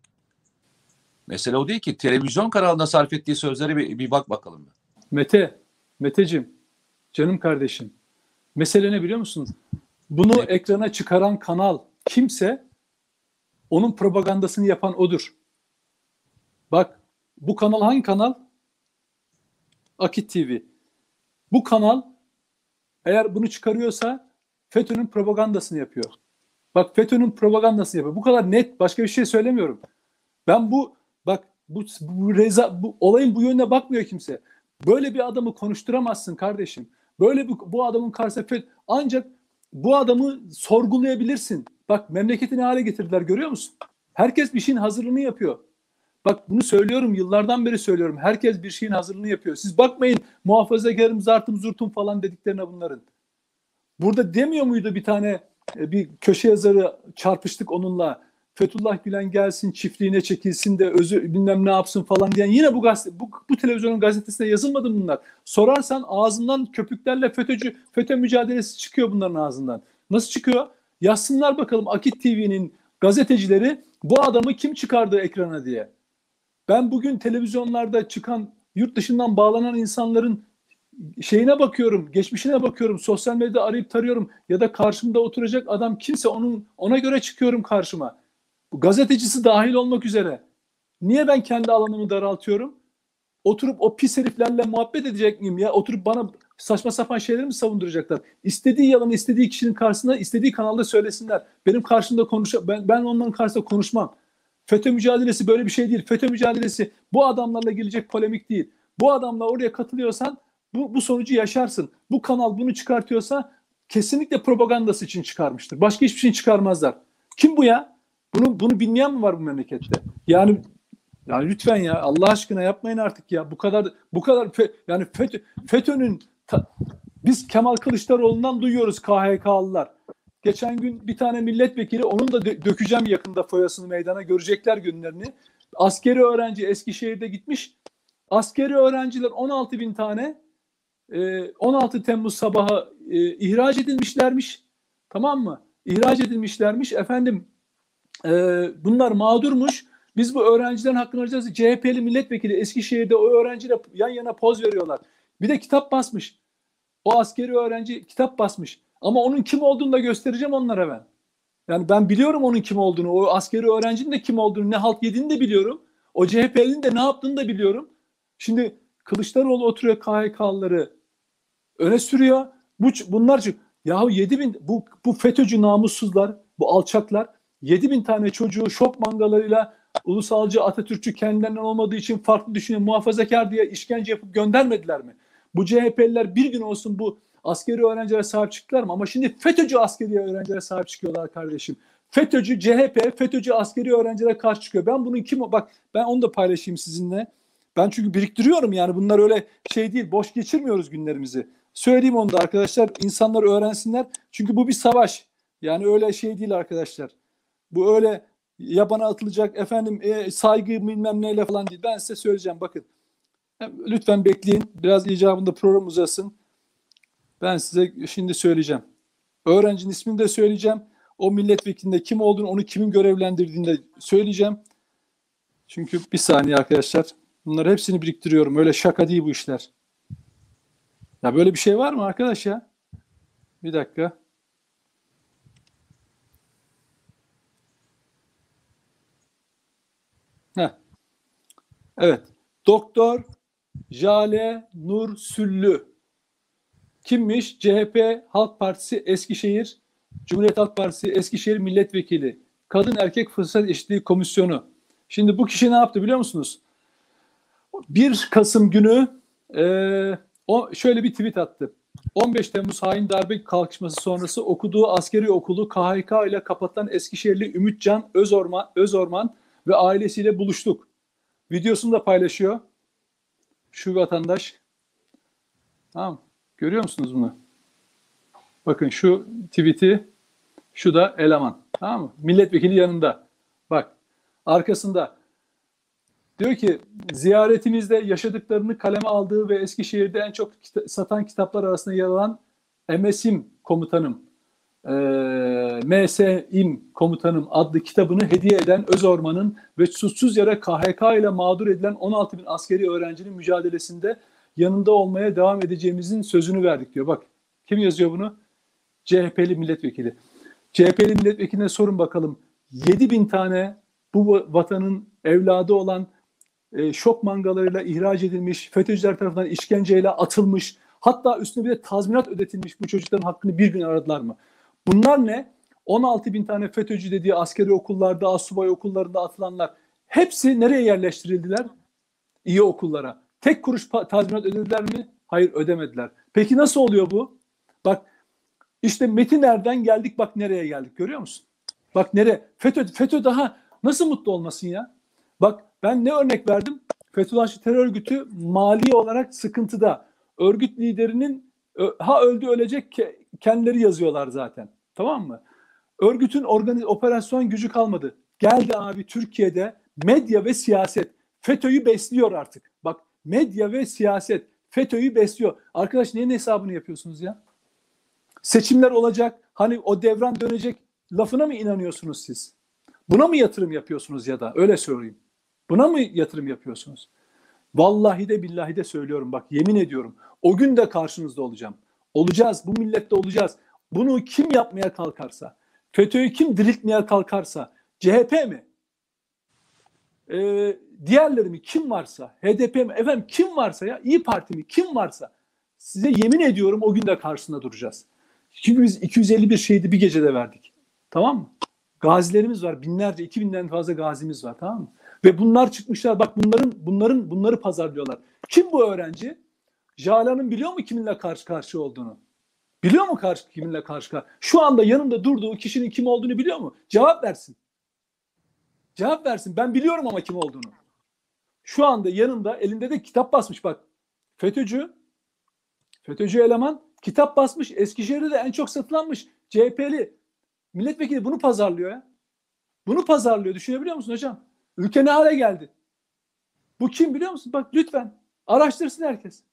Mesele o değil ki. Televizyon kanalında sarf ettiği sözlere bir, bir bak bakalım. Mete, Metecim, canım kardeşim. Mesele ne biliyor musun? Bunu Ne? ekrana çıkaran kanal kimse onun propagandasını yapan odur. Bak bu kanal hangi kanal? Akit TV. Bu kanal eğer bunu çıkarıyorsa FETÖ'nün propagandasını yapıyor. Bak FETÖ'nün propagandasını yapıyor. Bu kadar net başka bir şey söylemiyorum. Ben bu bak bu, bu, reza, bu olayın bu yönüne bakmıyor kimse. Böyle bir adamı konuşturamazsın kardeşim. Böyle bir, bu adamın karşısında FETÖ ancak bu adamı sorgulayabilirsin. Bak memleketi ne hale getirdiler görüyor musun? Herkes bir şeyin hazırlığını yapıyor. Bak bunu söylüyorum yıllardan beri söylüyorum. Herkes bir şeyin hazırlığını yapıyor. Siz bakmayın muhafazakarım zartım zurtum falan dediklerine bunların. Burada demiyor muydu bir tane e, bir köşe yazarı çarpıştık onunla. Fethullah Gülen gelsin çiftliğine çekilsin de özü bilmem ne yapsın falan diyen yine bu gazete bu, bu televizyonun gazetesinde yazılmadı bunlar. Sorarsan ağzından köpüklerle FETÖ'cü FETÖ mücadelesi çıkıyor bunların ağzından. Nasıl çıkıyor? Yazsınlar bakalım Akit TV'nin gazetecileri bu adamı kim çıkardı ekrana diye. Ben bugün televizyonlarda çıkan yurt dışından bağlanan insanların şeyine bakıyorum, geçmişine bakıyorum, sosyal medyada arayıp tarıyorum ya da karşımda oturacak adam kimse onun ona göre çıkıyorum karşıma. Gazetecisi dahil olmak üzere. Niye ben kendi alanımı daraltıyorum? Oturup o pis heriflerle muhabbet edecek miyim ya? Oturup bana saçma sapan şeyleri mi savunduracaklar? İstediği yalanı istediği kişinin karşısında istediği kanalda söylesinler. Benim karşımda konuş ben, ben onların karşısında konuşmam. FETÖ mücadelesi böyle bir şey değil. FETÖ mücadelesi bu adamlarla gelecek polemik değil. Bu adamla oraya katılıyorsan bu, bu sonucu yaşarsın. Bu kanal bunu çıkartıyorsa kesinlikle propagandası için çıkarmıştır. Başka hiçbir şey çıkarmazlar. Kim bu ya? Bunu bunu bilmeyen mi var bu memlekette? Yani yani lütfen ya Allah aşkına yapmayın artık ya. Bu kadar bu kadar fe- yani FETÖ, FETÖ'nün ta- biz Kemal Kılıçdaroğlu'ndan duyuyoruz KHK'lılar. Geçen gün bir tane milletvekili onun da dö- dökeceğim yakında foyasını meydana görecekler günlerini. Askeri öğrenci Eskişehir'de gitmiş. Askeri öğrenciler 16 bin tane e, 16 Temmuz sabahı e, ihraç edilmişlermiş. Tamam mı? İhraç edilmişlermiş. Efendim e, bunlar mağdurmuş. Biz bu öğrencilerin hakkını arayacağız. CHP'li milletvekili Eskişehir'de o öğrenciyle yan yana poz veriyorlar. Bir de kitap basmış. O askeri öğrenci kitap basmış. Ama onun kim olduğunu da göstereceğim onlara ben. Yani ben biliyorum onun kim olduğunu. O askeri öğrencinin de kim olduğunu, ne halt yediğini de biliyorum. O CHP'nin de ne yaptığını da biliyorum. Şimdi Kılıçdaroğlu oturuyor KHK'lıları öne sürüyor. Bu, bunlar çünkü yahu 7 bin bu, bu FETÖ'cü namussuzlar, bu alçaklar 7 bin tane çocuğu şok mangalarıyla ulusalcı Atatürkçü kendilerinden olmadığı için farklı düşünen muhafazakar diye işkence yapıp göndermediler mi? Bu CHP'liler bir gün olsun bu askeri öğrencilere sahip çıktılar mı? Ama şimdi FETÖ'cü askeri öğrencilere sahip çıkıyorlar kardeşim. FETÖ'cü CHP, FETÖ'cü askeri öğrencilere karşı çıkıyor. Ben bunun kim bak ben onu da paylaşayım sizinle. Ben çünkü biriktiriyorum yani bunlar öyle şey değil boş geçirmiyoruz günlerimizi. Söyleyeyim onu da arkadaşlar insanlar öğrensinler. Çünkü bu bir savaş. Yani öyle şey değil arkadaşlar. Bu öyle yabana atılacak efendim e, saygı bilmem neyle falan değil. Ben size söyleyeceğim bakın. Lütfen bekleyin. Biraz icabında program uzasın. Ben size şimdi söyleyeceğim. Öğrencinin ismini de söyleyeceğim. O milletvekilinde kim olduğunu, onu kimin görevlendirdiğini de söyleyeceğim. Çünkü bir saniye arkadaşlar. Bunları hepsini biriktiriyorum. Öyle şaka değil bu işler. Ya böyle bir şey var mı arkadaş ya? Bir dakika. Heh. Evet. Doktor Jale Nur Süllü. Kimmiş? CHP Halk Partisi Eskişehir, Cumhuriyet Halk Partisi Eskişehir Milletvekili. Kadın Erkek Fırsat Eşitliği Komisyonu. Şimdi bu kişi ne yaptı biliyor musunuz? 1 Kasım günü e, o şöyle bir tweet attı. 15 Temmuz hain darbe kalkışması sonrası okuduğu askeri okulu KHK ile kapatan Eskişehirli Ümitcan Özorman, Özorman ve ailesiyle buluştuk. Videosunu da paylaşıyor. Şu vatandaş. Tamam. Görüyor musunuz bunu? Bakın şu tweet'i, şu da eleman. Tamam mı? Milletvekili yanında. Bak arkasında diyor ki ziyaretinizde yaşadıklarını kaleme aldığı ve Eskişehir'de en çok kita- satan kitaplar arasında yer alan MSİM komutanım, e, MSİM komutanım adlı kitabını hediye eden Özorman'ın ve suçsuz yere KHK ile mağdur edilen 16 bin askeri öğrencinin mücadelesinde yanında olmaya devam edeceğimizin sözünü verdik diyor. Bak kim yazıyor bunu? CHP'li milletvekili. CHP'li milletvekiline sorun bakalım. 7 bin tane bu vatanın evladı olan e, şok mangalarıyla ihraç edilmiş, FETÖ'cüler tarafından işkenceyle atılmış, hatta üstüne bir de tazminat ödetilmiş bu çocukların hakkını bir gün aradılar mı? Bunlar ne? 16 bin tane FETÖ'cü dediği askeri okullarda, asubay okullarında atılanlar hepsi nereye yerleştirildiler? İyi okullara. Tek kuruş tazminat ödediler mi? Hayır ödemediler. Peki nasıl oluyor bu? Bak işte Metin Er'den geldik bak nereye geldik görüyor musun? Bak nereye? FETÖ, FETÖ daha nasıl mutlu olmasın ya? Bak ben ne örnek verdim? Fethullahçı terör örgütü mali olarak sıkıntıda. Örgüt liderinin ha öldü ölecek ke- kendileri yazıyorlar zaten. Tamam mı? Örgütün organiz operasyon gücü kalmadı. Geldi abi Türkiye'de medya ve siyaset FETÖ'yü besliyor artık. Bak medya ve siyaset FETÖ'yü besliyor. Arkadaş neyin hesabını yapıyorsunuz ya? Seçimler olacak. Hani o devran dönecek lafına mı inanıyorsunuz siz? Buna mı yatırım yapıyorsunuz ya da öyle söyleyeyim. Buna mı yatırım yapıyorsunuz? Vallahi de billahi de söylüyorum bak yemin ediyorum. O gün de karşınızda olacağım. Olacağız. Bu millette olacağız. Bunu kim yapmaya kalkarsa, FETÖ'yü kim diriltmeye kalkarsa, CHP mi? Ee, diğerleri mi? Kim varsa, HDP mi? Efendim kim varsa ya, İyi Parti mi? Kim varsa size yemin ediyorum o gün de karşısında duracağız. Çünkü biz 251 şehidi bir gecede verdik. Tamam mı? Gazilerimiz var. Binlerce, iki binden fazla gazimiz var. Tamam mı? Ve bunlar çıkmışlar. Bak bunların bunların bunları pazarlıyorlar. Kim bu öğrenci? Jalan'ın biliyor mu kiminle karşı karşı olduğunu? Biliyor mu karşı kiminle karşı karşı? Şu anda yanında durduğu kişinin kim olduğunu biliyor mu? Cevap versin. Cevap versin. Ben biliyorum ama kim olduğunu. Şu anda yanında elinde de kitap basmış bak. FETÖ'cü FETÖ'cü eleman kitap basmış. Eskişehir'de de en çok satılanmış. CHP'li milletvekili bunu pazarlıyor ya. Bunu pazarlıyor. Düşünebiliyor musun hocam? Ülke ne hale geldi? Bu kim biliyor musun? Bak lütfen araştırsın herkes.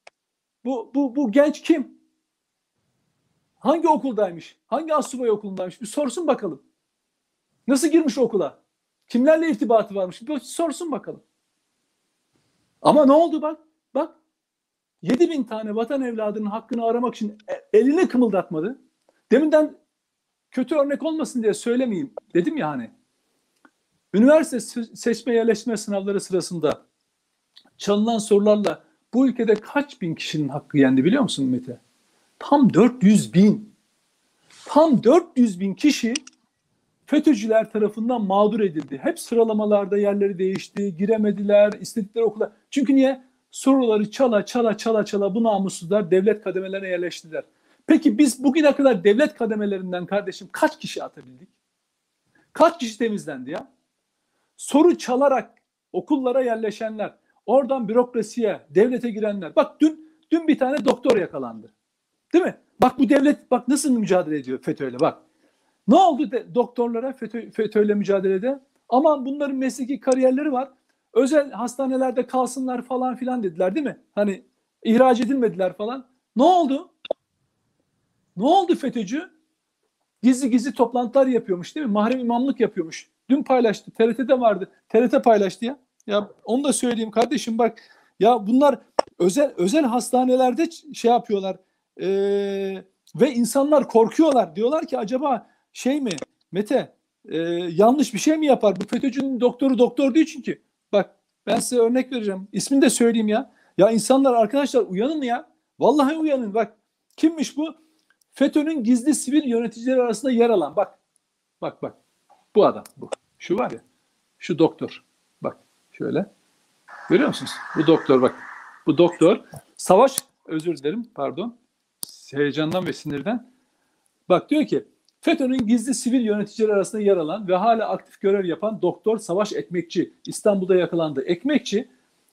Bu, bu, bu genç kim? Hangi okuldaymış? Hangi asubay okulundaymış? Bir sorsun bakalım. Nasıl girmiş okula? Kimlerle irtibatı varmış? Bir sorsun bakalım. Ama ne oldu bak? Bak 7 bin tane vatan evladının hakkını aramak için e- elini kımıldatmadı. Deminden kötü örnek olmasın diye söylemeyeyim dedim ya hani. Üniversite se- seçme yerleştirme sınavları sırasında çalınan sorularla bu ülkede kaç bin kişinin hakkı yendi biliyor musun Mete? Tam 400 bin. Tam 400 bin kişi FETÖ'cüler tarafından mağdur edildi. Hep sıralamalarda yerleri değişti, giremediler, istedikleri okula. Çünkü niye? Soruları çala çala çala çala bu namussuzlar devlet kademelerine yerleştiler. Peki biz bugüne kadar devlet kademelerinden kardeşim kaç kişi atabildik? Kaç kişi temizlendi ya? Soru çalarak okullara yerleşenler, oradan bürokrasiye, devlete girenler. Bak dün dün bir tane doktor yakalandı. Değil mi? Bak bu devlet bak nasıl mücadele ediyor FETÖ'yle bak. Ne oldu de, doktorlara FETÖ, FETÖ'yle mücadelede? Aman bunların mesleki kariyerleri var. Özel hastanelerde kalsınlar falan filan dediler değil mi? Hani ihraç edilmediler falan. Ne oldu? Ne oldu FETÖ'cü? Gizli gizli toplantılar yapıyormuş değil mi? Mahrem imamlık yapıyormuş. Dün paylaştı. TRT'de vardı. TRT paylaştı ya. Ya onu da söyleyeyim kardeşim bak. Ya bunlar özel özel hastanelerde şey yapıyorlar. Ee, ve insanlar korkuyorlar. Diyorlar ki acaba şey mi Mete e, yanlış bir şey mi yapar? Bu FETÖ'cünün doktoru doktor değil çünkü. Bak ben size örnek vereceğim. İsmini de söyleyeyim ya. Ya insanlar arkadaşlar uyanın ya. Vallahi uyanın bak. Kimmiş bu? FETÖ'nün gizli sivil yöneticileri arasında yer alan. Bak. Bak bak. Bu adam bu. Şu var ya. Şu doktor. Bak şöyle. Görüyor musunuz? Bu doktor bak. Bu doktor. Savaş özür dilerim pardon. Heyecandan ve sinirden. Bak diyor ki FETÖ'nün gizli sivil yöneticiler arasında yer alan ve hala aktif görev yapan Doktor Savaş Ekmekçi İstanbul'da yakalandı. Ekmekçi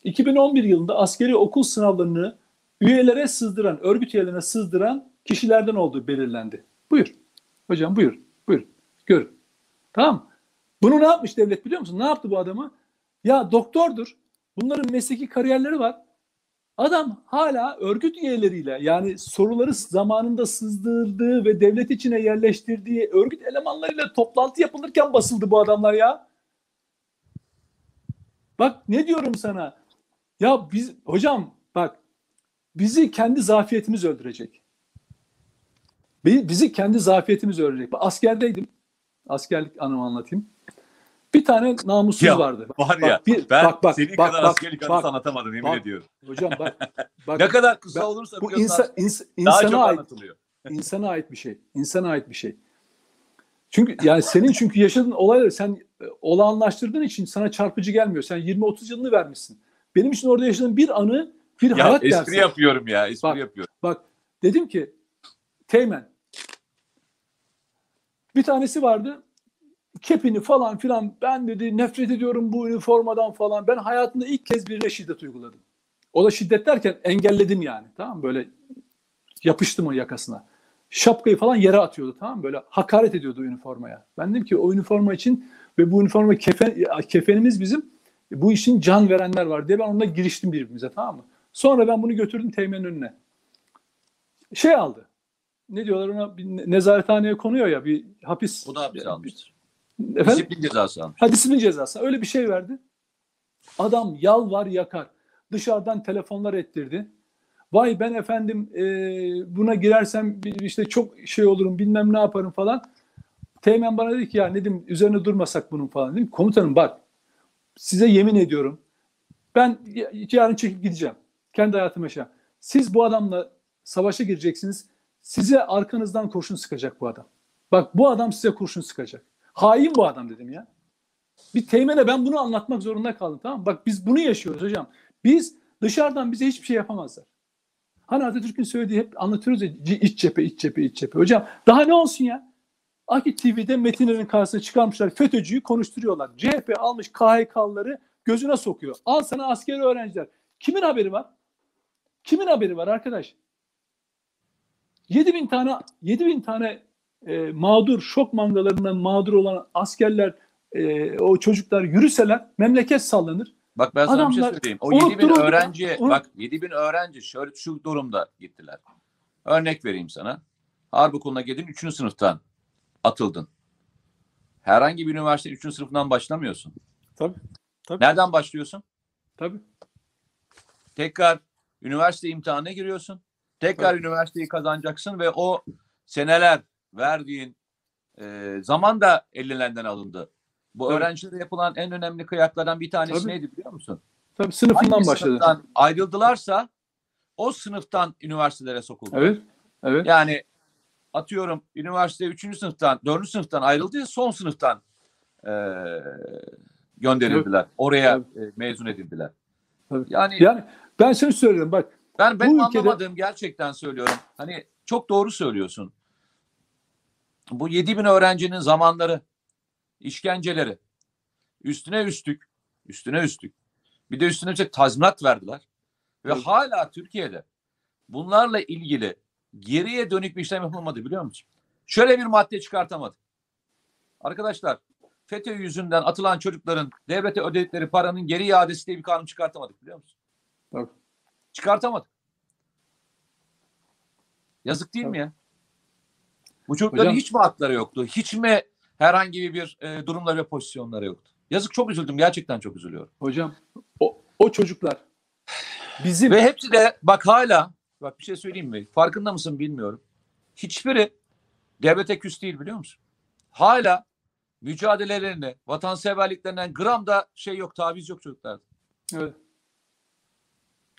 2011 yılında askeri okul sınavlarını üyelere sızdıran, örgüt üyelerine sızdıran kişilerden olduğu belirlendi. Buyur. Hocam buyur. Buyur. Görün. Tamam? Bunu ne yapmış devlet biliyor musun? Ne yaptı bu adamı? Ya doktordur. Bunların mesleki kariyerleri var. Adam hala örgüt üyeleriyle yani soruları zamanında sızdırdığı ve devlet içine yerleştirdiği örgüt elemanlarıyla toplantı yapılırken basıldı bu adamlar ya. Bak ne diyorum sana? Ya biz hocam bak bizi kendi zafiyetimiz öldürecek. Bi- Bizi kendi zafiyetimiz öldürecek. Askerdeydim. Askerlik anımı anlatayım. Bir tane namussuz Ya, vardı. Var Bak, ya bir- ben bak, bak, senin bak, kadar bak, askerlik bak, anısı anlatamadım yemin bak. ediyorum. Hocam bak. bak Ne kadar kısa ben- olursa bu insan, ins- daha insana çok ait anlatılıyor. insana ait bir şey. İnsana ait bir şey. Çünkü yani senin çünkü yaşadığın olayları sen e, olağanlaştırdığın için sana çarpıcı gelmiyor. Sen 20-30 yılını vermişsin. Benim için orada yaşadığım bir anı, bir Ya hayat espri dersi. yapıyorum ya espri Bak. yapıyorum. Bak dedim ki Teğmen bir tanesi vardı kepini falan filan ben dedi nefret ediyorum bu üniformadan falan. Ben hayatımda ilk kez birine şiddet uyguladım. O da şiddet derken engelledim yani. Tamam mı? Böyle yapıştım o yakasına. Şapkayı falan yere atıyordu tamam mı? Böyle hakaret ediyordu üniformaya. Ben dedim ki o üniforma için ve bu üniforma kefen, kefenimiz bizim bu işin can verenler var diye ben onunla giriştim birbirimize tamam mı? Sonra ben bunu götürdüm teğmenin önüne. Şey aldı. Ne diyorlar ona? Bir ne- nezarethaneye konuyor ya bir hapis. Bu da hapis almıştır. Efendim? Disiplin cezası almış. Ha disiplin cezası. Öyle bir şey verdi. Adam yalvar yakar. Dışarıdan telefonlar ettirdi. Vay ben efendim e, buna girersem işte çok şey olurum bilmem ne yaparım falan. Teğmen bana dedi ki ya Nedim üzerine durmasak bunun falan. Dedim komutanım bak size yemin ediyorum ben yarın çekip gideceğim. Kendi hayatımı yaşayacağım. Siz bu adamla savaşa gireceksiniz. Size arkanızdan kurşun sıkacak bu adam. Bak bu adam size kurşun sıkacak. Hain bu adam dedim ya. Bir teğmene ben bunu anlatmak zorunda kaldım tamam? Bak biz bunu yaşıyoruz hocam. Biz dışarıdan bize hiçbir şey yapamazlar. Hani Atatürk'ün söylediği hep anlatıyoruz ya iç cephe, iç cephe, iç cephe. Hocam daha ne olsun ya? Akit TV'de Metinler'in karşısına çıkarmışlar. FETÖ'cüyü konuşturuyorlar. CHP almış KHK'lıları gözüne sokuyor. Al sana askeri öğrenciler. Kimin haberi var? Kimin haberi var arkadaş? 7000 tane 7000 tane e, mağdur şok mangalarından mağdur olan askerler e, o çocuklar yürüseler memleket sallanır. Bak ben sana bir şey Adamlar söyleyeyim. O unutturuldu 7 bin ya, öğrenciye unut- bak 7 bin öğrenci şöyle şu durumda gittiler. Örnek vereyim sana. Harp okuluna girdin 3. sınıftan atıldın. Herhangi bir üniversite 3. sınıfından başlamıyorsun. Tabii. Tabii. Nereden başlıyorsun? Tabii. Tekrar üniversite imtihanına giriyorsun. Tekrar üniversiteyi kazanacaksın ve o seneler verdiğin e, zaman da ellerinden alındı. Bu Tabii. öğrencilere yapılan en önemli kıyaklardan bir tanesi Tabii. neydi biliyor musun? Tabii sınıfından Hangi başladı. sınıftan ayrıldılarsa o sınıftan üniversitelere sokuldu. Evet. Evet. Yani atıyorum üniversite 3. sınıftan 4. sınıftan ayrıldı son sınıftan e, gönderildiler. Oraya e, mezun edildiler. Tabii. Yani Yani ben şunu söylüyorum bak ben bu ülkede- anlamadığım gerçekten söylüyorum. Hani çok doğru söylüyorsun. Bu 7 bin öğrencinin zamanları, işkenceleri, üstüne üstlük, üstüne üstlük. Bir de üstüne üstlük tazminat verdiler. Ve Evet. hala Türkiye'de bunlarla ilgili geriye dönük bir işlem yapılmadı biliyor musun? Şöyle bir madde çıkartamadı. Arkadaşlar FETÖ yüzünden atılan çocukların devlete ödedikleri paranın geri iadesi diye bir kanun çıkartamadık biliyor musun? Tabii. Çıkartamadık. Yazık değil mi ya? Bu çocukların Hocam- hiç mi hakları yoktu? Hiç mi herhangi bir e, durumları ve pozisyonları yoktu? Yazık çok üzüldüm. Gerçekten çok üzülüyorum. hocam o, o çocuklar bizim Ve hepsi de bak hala bak bir şey söyleyeyim mi? Farkında mısın bilmiyorum. Hiçbiri devlete küs değil biliyor musun? Hala mücadelelerini, vatanseverliklerinden gram da şey yok, taviz yok çocuklarda. evet,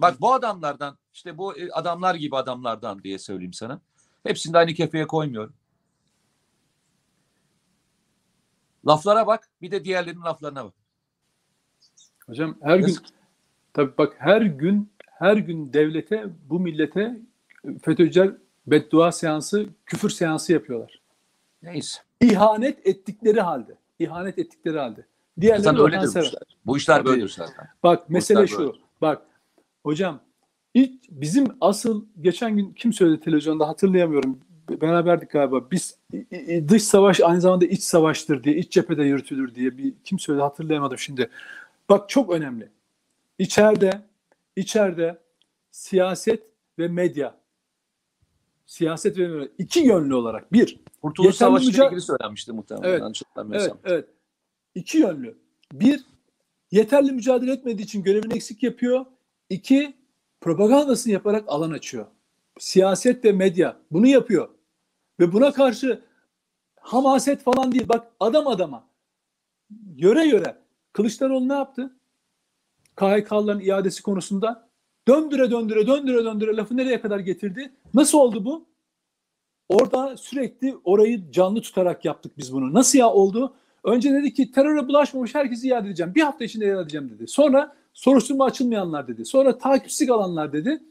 Bak bu adamlardan işte bu e, adamlar gibi adamlardan diye söyleyeyim sana. Hepsini de aynı kefeye koymuyorum. Laflara bak bir de diğerlerinin laflarına bak. hocam her gün Yazık. tabii bak her gün her gün devlete bu millete FETÖ'cüler beddua seansı, küfür seansı yapıyorlar. Neyse. İhanet ettikleri halde. İhanet ettikleri halde. Diğerleri Zaten öyledir bu işler. Bu böyledir zaten. Bak mesele işler şu. böyle. Bak hocam ilk bizim asıl geçen gün kim söyledi televizyonda hatırlayamıyorum. Beraberdik galiba. Biz dış savaş aynı zamanda iç savaştır diye, iç cephede yürütülür diye bir kim söyledi hatırlayamadım şimdi. Bak çok önemli. İçeride içeride siyaset ve medya siyaset ve medya iki yönlü olarak bir Kurtuluş Savaşı ile müca- ilgili söylenmişti muhtemelen. Evet. Evet, evet. İki yönlü. Bir, yeterli mücadele etmediği için görevini eksik yapıyor. İki, propagandasını yaparak alan açıyor. Siyaset ve medya bunu yapıyor. Ve buna karşı hamaset falan değil. Bak adam adama, yöre yöre. Kılıçdaroğlu ne yaptı? KHK'ların iadesi konusunda döndüre döndüre döndüre döndüre lafı nereye kadar getirdi? Nasıl oldu bu? Orada sürekli orayı canlı tutarak yaptık biz bunu. Nasıl ya oldu? Önce dedi ki teröre bulaşmamış herkesi iade edeceğim. Bir hafta içinde iade edeceğim dedi. Sonra soruşturma açılmayanlar dedi. Sonra takipsiz kalanlar dedi.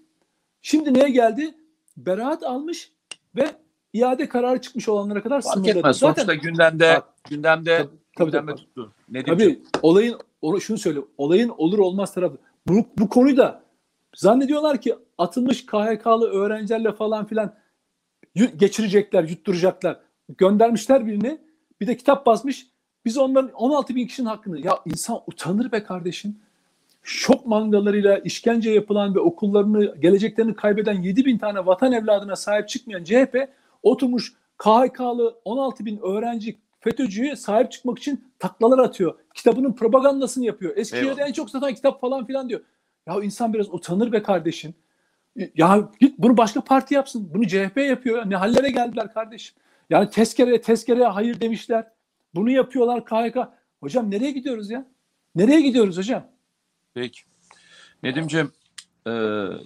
Şimdi neye geldi? Beraat almış ve iade kararı çıkmış olanlara kadar Fark sınırladı. etmez. Zaten Sonuçta gündemde Bak, gündemde tabii, tabii, gündemde tabii. tuttu. Nedimciğim. Tabii olayın onu şunu söyle. Olayın olur olmaz tarafı. Bu, bu konuyu da zannediyorlar ki atılmış KHK'lı öğrencilerle falan filan geçirecekler, yutturacaklar. Göndermişler birini. Bir de kitap basmış. Biz onların 16 bin kişinin hakkını. Ya insan utanır be kardeşim. Şok mangalarıyla işkence yapılan ve okullarını, geleceklerini kaybeden 7 bin tane vatan evladına sahip çıkmayan CHP oturmuş KHK'lı 16 bin öğrenci FETÖ'cüye sahip çıkmak için taklalar atıyor. Kitabının propagandasını yapıyor. Eskişehir'de en çok satan kitap falan filan diyor. Ya insan biraz utanır be kardeşim. Ya git bunu başka parti yapsın. Bunu CHP yapıyor. ya. Ne hallere geldiler kardeşim. Yani tezkereye tezkereye hayır demişler. Bunu yapıyorlar KHK. Hocam nereye gidiyoruz ya? Nereye gidiyoruz hocam? Peki. Nedimciğim e,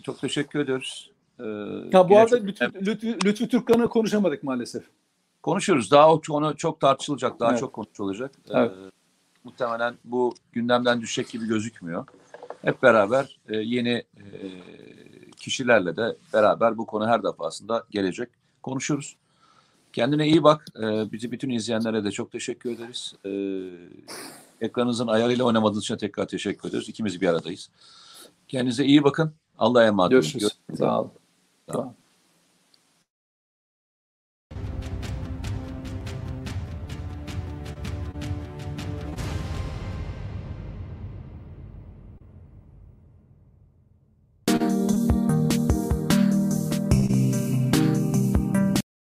çok teşekkür ediyoruz. E, Ya bu arada çok- Lütfü, Lütfü, Lütfü Türkkan'ı konuşamadık maalesef. konuşuruz. Daha o konu çok tartışılacak. Daha Evet. çok konuşulacak. E, Evet. muhtemelen bu gündemden düşecek gibi gözükmüyor. Hep beraber e, yeni e, kişilerle de beraber bu konu her defasında gelecek. Konuşuruz. Kendine iyi bak. E, bizi bütün izleyenlere de çok teşekkür ederiz. E, ekranınızın ayarıyla oynamadığınız için tekrar teşekkür ederiz. İkimiz bir aradayız. Kendinize iyi bakın. Allah'a emanet olun. Görüşürüz. Sağ olun. Sağ olun.